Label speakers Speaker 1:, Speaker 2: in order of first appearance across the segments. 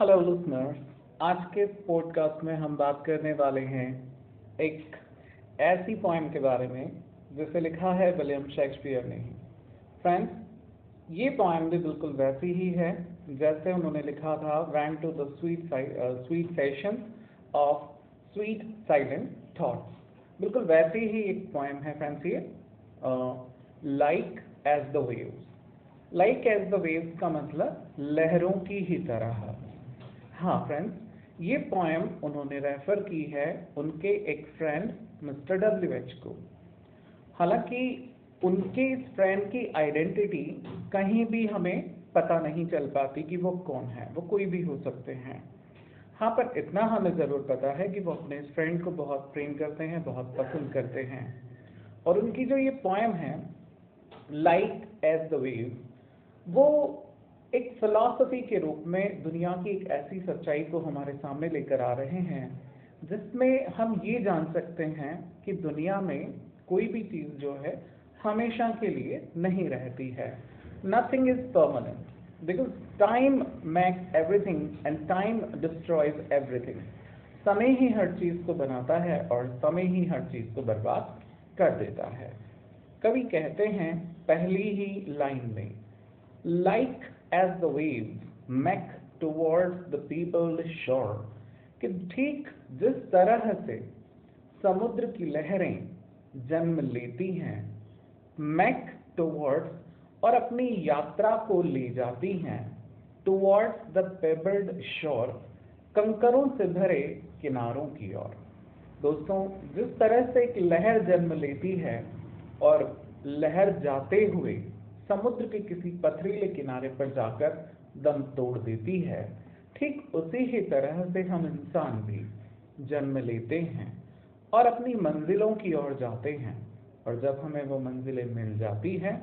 Speaker 1: Hello listeners आज के podcast में हम बात करने वाले हैं एक ऐसी पोएम के बारे में, जिसे लिखा है विलियम शेक्सपियर ने। फ्रेंड्स ये पोएम भी बिल्कुल वैसी ही है, जैसे उन्होंने लिखा था when to the sweet sweet fashion of sweet silent thoughts बिल्कुल वैसी ही एक पोएम है फ्रेंड्स ये। Like as the waves like as the waves का मतलब लहरों की ही तरह। हाँ फ्रेंड्स ये पोएम उन्होंने रेफर की है उनके एक फ्रेंड मिस्टर डब्ल्यू एच को। हालाँकि उनके इस फ्रेंड की आइडेंटिटी कहीं भी हमें पता नहीं चल पाती कि वो कौन है, वो कोई भी हो सकते हैं। हाँ पर इतना हमें ज़रूर पता है कि वो अपने इस फ्रेंड को बहुत प्रेम करते हैं, बहुत पसंद करते हैं। और उनकी जो ये पोएम है लाइक एज द वेव वो एक फिलॉसफी के रूप में दुनिया की एक ऐसी सच्चाई को हमारे सामने लेकर आ रहे हैं, जिसमें हम ये जान सकते हैं कि दुनिया में कोई भी चीज़ जो है हमेशा के लिए नहीं रहती है। Nothing is permanent because time makes everything and time destroys everything समय ही हर चीज़ को बनाता है और समय ही हर चीज़ को बर्बाद कर देता है। कवि कहते हैं पहली ही लाइन में like as the waves make towards the peopled shore, कि ठीक जिस तरह से समुद्र की लहरें जन्म लेती हैं मैक टुवर्ड्स और अपनी यात्रा को ले जाती हैं टुवर्ड्स द पेबल्ड शोर कंकरों से भरे किनारों की ओर। दोस्तों, जिस तरह से एक लहर जन्म लेती है और लहर जाते हुए समुद्र के किसी पथरीले किनारे पर जाकर दम तोड़ देती है। ठीक उसी ही तरह से हम इंसान भी जन्म लेते हैं और अपनी मंजिलों की ओर जाते हैं और जब हमें वो मंजिलें मिल जाती हैं,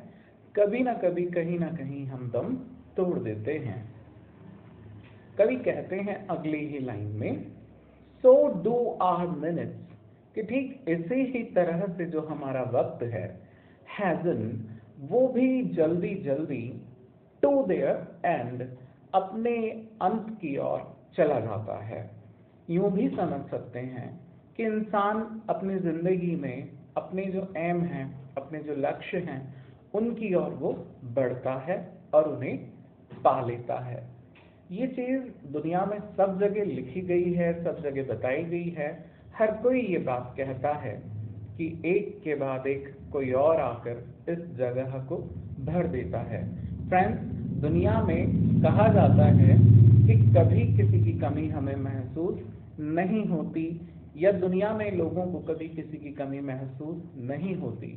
Speaker 1: कभी ना कभी, कहीं ना कहीं हम दम तोड़ देते हैं। कभी कहते हैं अगली ही लाइन में सो डू आर मिनट्स कि ठीक इसी ही तरह से जो हमारा वक्त है हैजन वो भी जल्दी जल्दी टू देयर एंड अपने अंत की ओर चला जाता है। यूँ भी समझ सकते हैं कि इंसान अपनी ज़िंदगी में अपने जो एम हैं, अपने जो लक्ष्य हैं, उनकी ओर वो बढ़ता है और उन्हें पा लेता है। ये चीज़ दुनिया में सब जगह लिखी गई है, सब जगह बताई गई है। हर कोई ये बात कहता है कि एक के बाद एक कोई और आकर इस जगह को भर देता है। फ्रेंड्स दुनिया में कहा जाता है कि कभी किसी की कमी हमें महसूस नहीं होती, या दुनिया में लोगों को कभी किसी की कमी महसूस नहीं होती।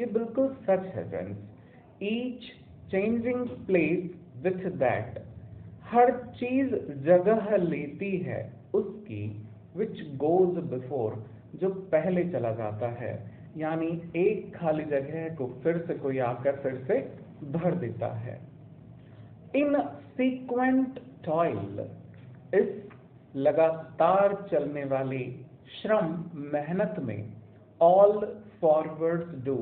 Speaker 1: ये बिल्कुल सच है friends each changing place with that हर चीज़ जगह लेती है उसकी विच गोज बिफोर जो पहले चला जाता है। यानी एक खाली जगह को फिर से कोई आकर फिर से भर देता है। इन सीक्वेंट टॉयल इस लगातार चलने वाले श्रम मेहनत में ऑल फॉरवर्ड डू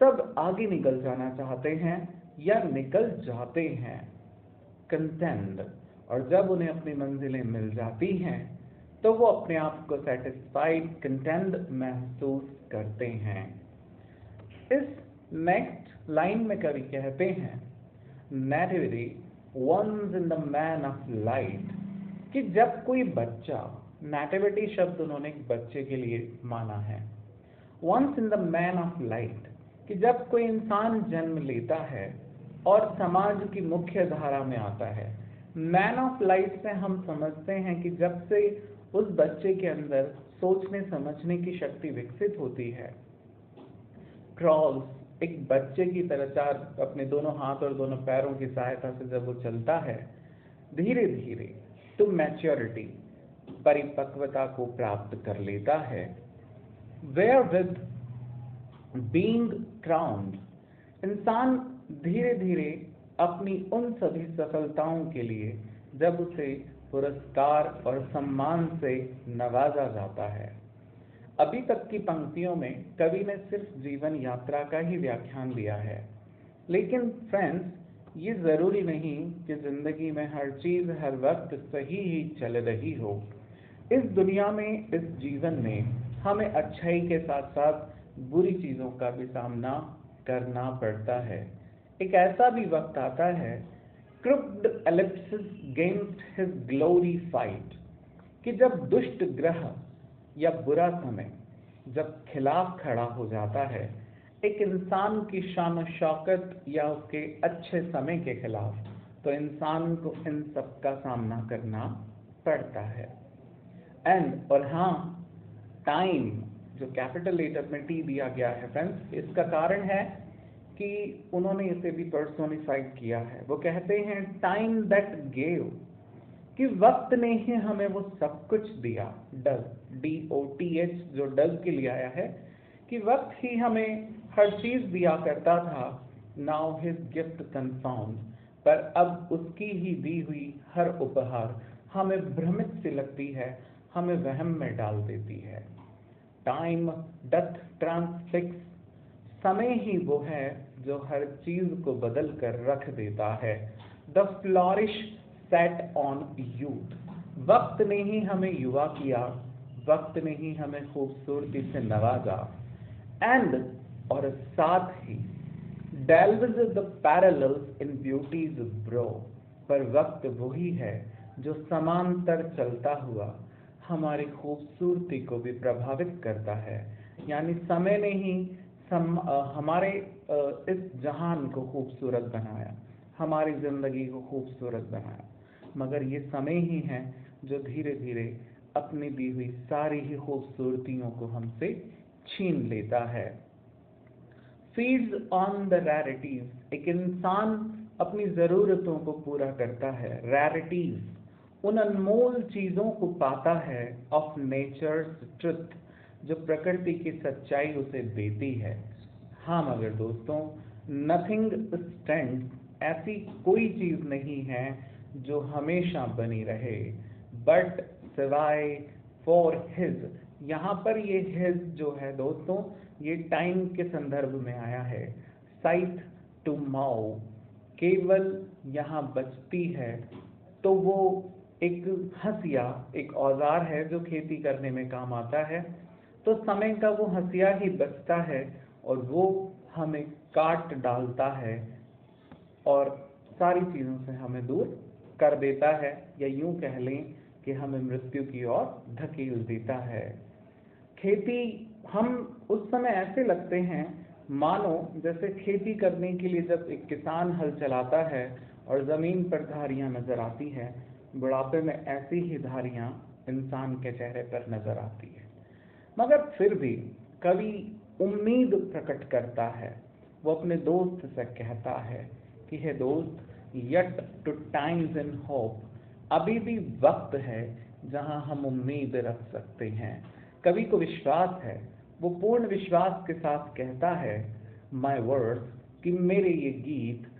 Speaker 1: सब आगे निकल जाना चाहते हैं या निकल जाते हैं। कंटेंड और जब उन्हें अपनी मंजिलें मिल जाती हैं तो वो अपने आप को सेटिस्फाइड कंटेंट महसूस करते हैं। इस नेक्स्ट लाइन में कवि कहते हैं nativity once in the main of light कि जब कोई बच्चा नेटिविटी शब्द उन्होंने एक बच्चे के लिए माना है once in the main of light कि जब कोई इंसान जन्म लेता है और समाज की मुख्य धारा में आता है मैन ऑफ़ लाइट से हम समझते हैं कि जब से उस बच्चे के अंदर सोचने, समझने की शक्ति विकसित होती है। क्रॉल्स एक बच्चे की तरह चार अपने दोनों हाथ और दोनों पैरों की सहायता से जब वो चलता है धीरे धीरे टू मैच्योरिटी परिपक्वता को प्राप्त कर लेता है। वेयर विद बींग क्राउंड इंसान धीरे धीरे अपनी उन सभी सफलताओं के लिए जब उसे पुरस्कार और सम्मान से नवाजा जाता है। अभी तक की पंक्तियों में कवि ने सिर्फ़ जीवन यात्रा का ही व्याख्यान दिया है। लेकिन फ्रेंड्स ये ज़रूरी नहीं कि ज़िंदगी में हर चीज़ हर वक्त सही ही चल रही हो। इस दुनिया में, इस जीवन में हमें अच्छाई के साथ साथ बुरी चीज़ों का भी सामना करना पड़ता है। एक ऐसा भी वक्त आता है crooked eclipses gainst his glory fight कि जब दुष्ट ग्रह या बुरा समय जब खिलाफ खड़ा हो जाता है, एक इंसान की शान शौकत या उसके अच्छे समय के खिलाफ तो इंसान को इन सब का सामना करना पड़ता है। एंड और हाँ टाइम जो कैपिटल लेटर में टी दिया गया है फ्रेंड्स इसका कारण है कि उन्होंने इसे भी पर्सोनिफाइड किया है। वो कहते हैं टाइम दैट गेव कि वक्त ने ही हमें वो सब कुछ दिया। Doth D O T H जो डज के लिए आया है, कि वक्त ही हमें हर चीज़ दिया करता था। नाउ हिज गिफ्ट कंफाउंड पर अब उसकी ही दी हुई हर उपहार हमें भ्रमित से लगती है, हमें वहम में डाल देती है। टाइम डथ ट्रांसफिक्स समय ही वो है जो हर चीज़ को बदल कर रख देता है। The flourish set on youth वक्त ने ही हमें युवा किया, वक्त ने ही हमें खूबसूरती से नवाजा। एंड और साथ ही delves the parallels in beauties bro पर वक्त वही है जो समांतर चलता हुआ हमारी खूबसूरती को भी प्रभावित करता है। यानी समय ने ही सम, हमारे इस जहान को खूबसूरत बनाया हमारी ज़िंदगी को खूबसूरत बनाया। मगर ये समय ही है जो धीरे धीरे अपनी दी हुई सारी ही खूबसूरतियों को हमसे छीन लेता है। फीड्स ऑन द रैरिटीज एक इंसान अपनी ज़रूरतों को पूरा करता है। रैरिटीज उन अनमोल चीज़ों को पाता है ऑफ़ नेचर्स ट्रुथ जो प्रकृति की सच्चाई उसे देती है। हाँ मगर दोस्तों नथिंग स्टैंड ऐसी कोई चीज़ नहीं है जो हमेशा बनी रहे। बट सिवाय फॉर हिज यहाँ पर ये हिज जो है दोस्तों, ये टाइम के संदर्भ में आया है। साइट टू माओ केवल यहाँ बचती है तो वो एक हंसिया एक औज़ार है जो खेती करने में काम आता है। तो समय का वो हंसिया ही बचता है और वो हमें काट डालता है और सारी चीज़ों से हमें दूर कर देता है या यूँ कह लें कि हमें मृत्यु की ओर धकेल देता है। खेती, हम उस समय ऐसे लगते हैं, मानो जैसे खेती करने के लिए जब एक किसान हल चलाता है और ज़मीन पर धारियाँ नज़र आती है, बुढ़ापे में ऐसी ही धारियाँ इंसान के चेहरे पर नज़र आती है। मगर फिर भी कवि उम्मीद प्रकट करता है। वो अपने दोस्त से कहता है कि, हे दोस्त yet to times in hope अभी भी वक्त है जहाँ हम उम्मीद रख सकते हैं। कवि को विश्वास है। वो पूर्ण विश्वास के साथ कहता है माई वर्ड्स कि मेरे ये गीत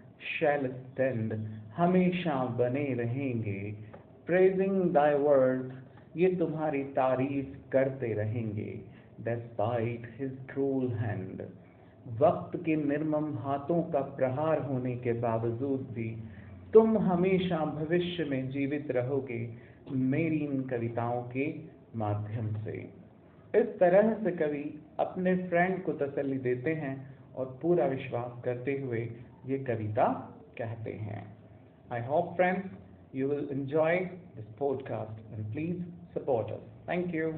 Speaker 1: शैल स्टैंड हमेशा बने रहेंगे। प्रेजिंग दाई वर्ड्स ये तुम्हारी तारीफ़ करते रहेंगे डेस्पाइट हिज क्रूल हैंड वक्त के निर्मम हाथों का प्रहार होने के बावजूद भी, तुम हमेशा भविष्य में जीवित रहोगे, मेरी इन कविताओं के माध्यम से इस तरह से कवि अपने फ्रेंड को तसल्ली देते हैं और पूरा विश्वास करते हुए ये कविता कहते हैं I hope friends you will enjoy this podcast and please support us. Thank you.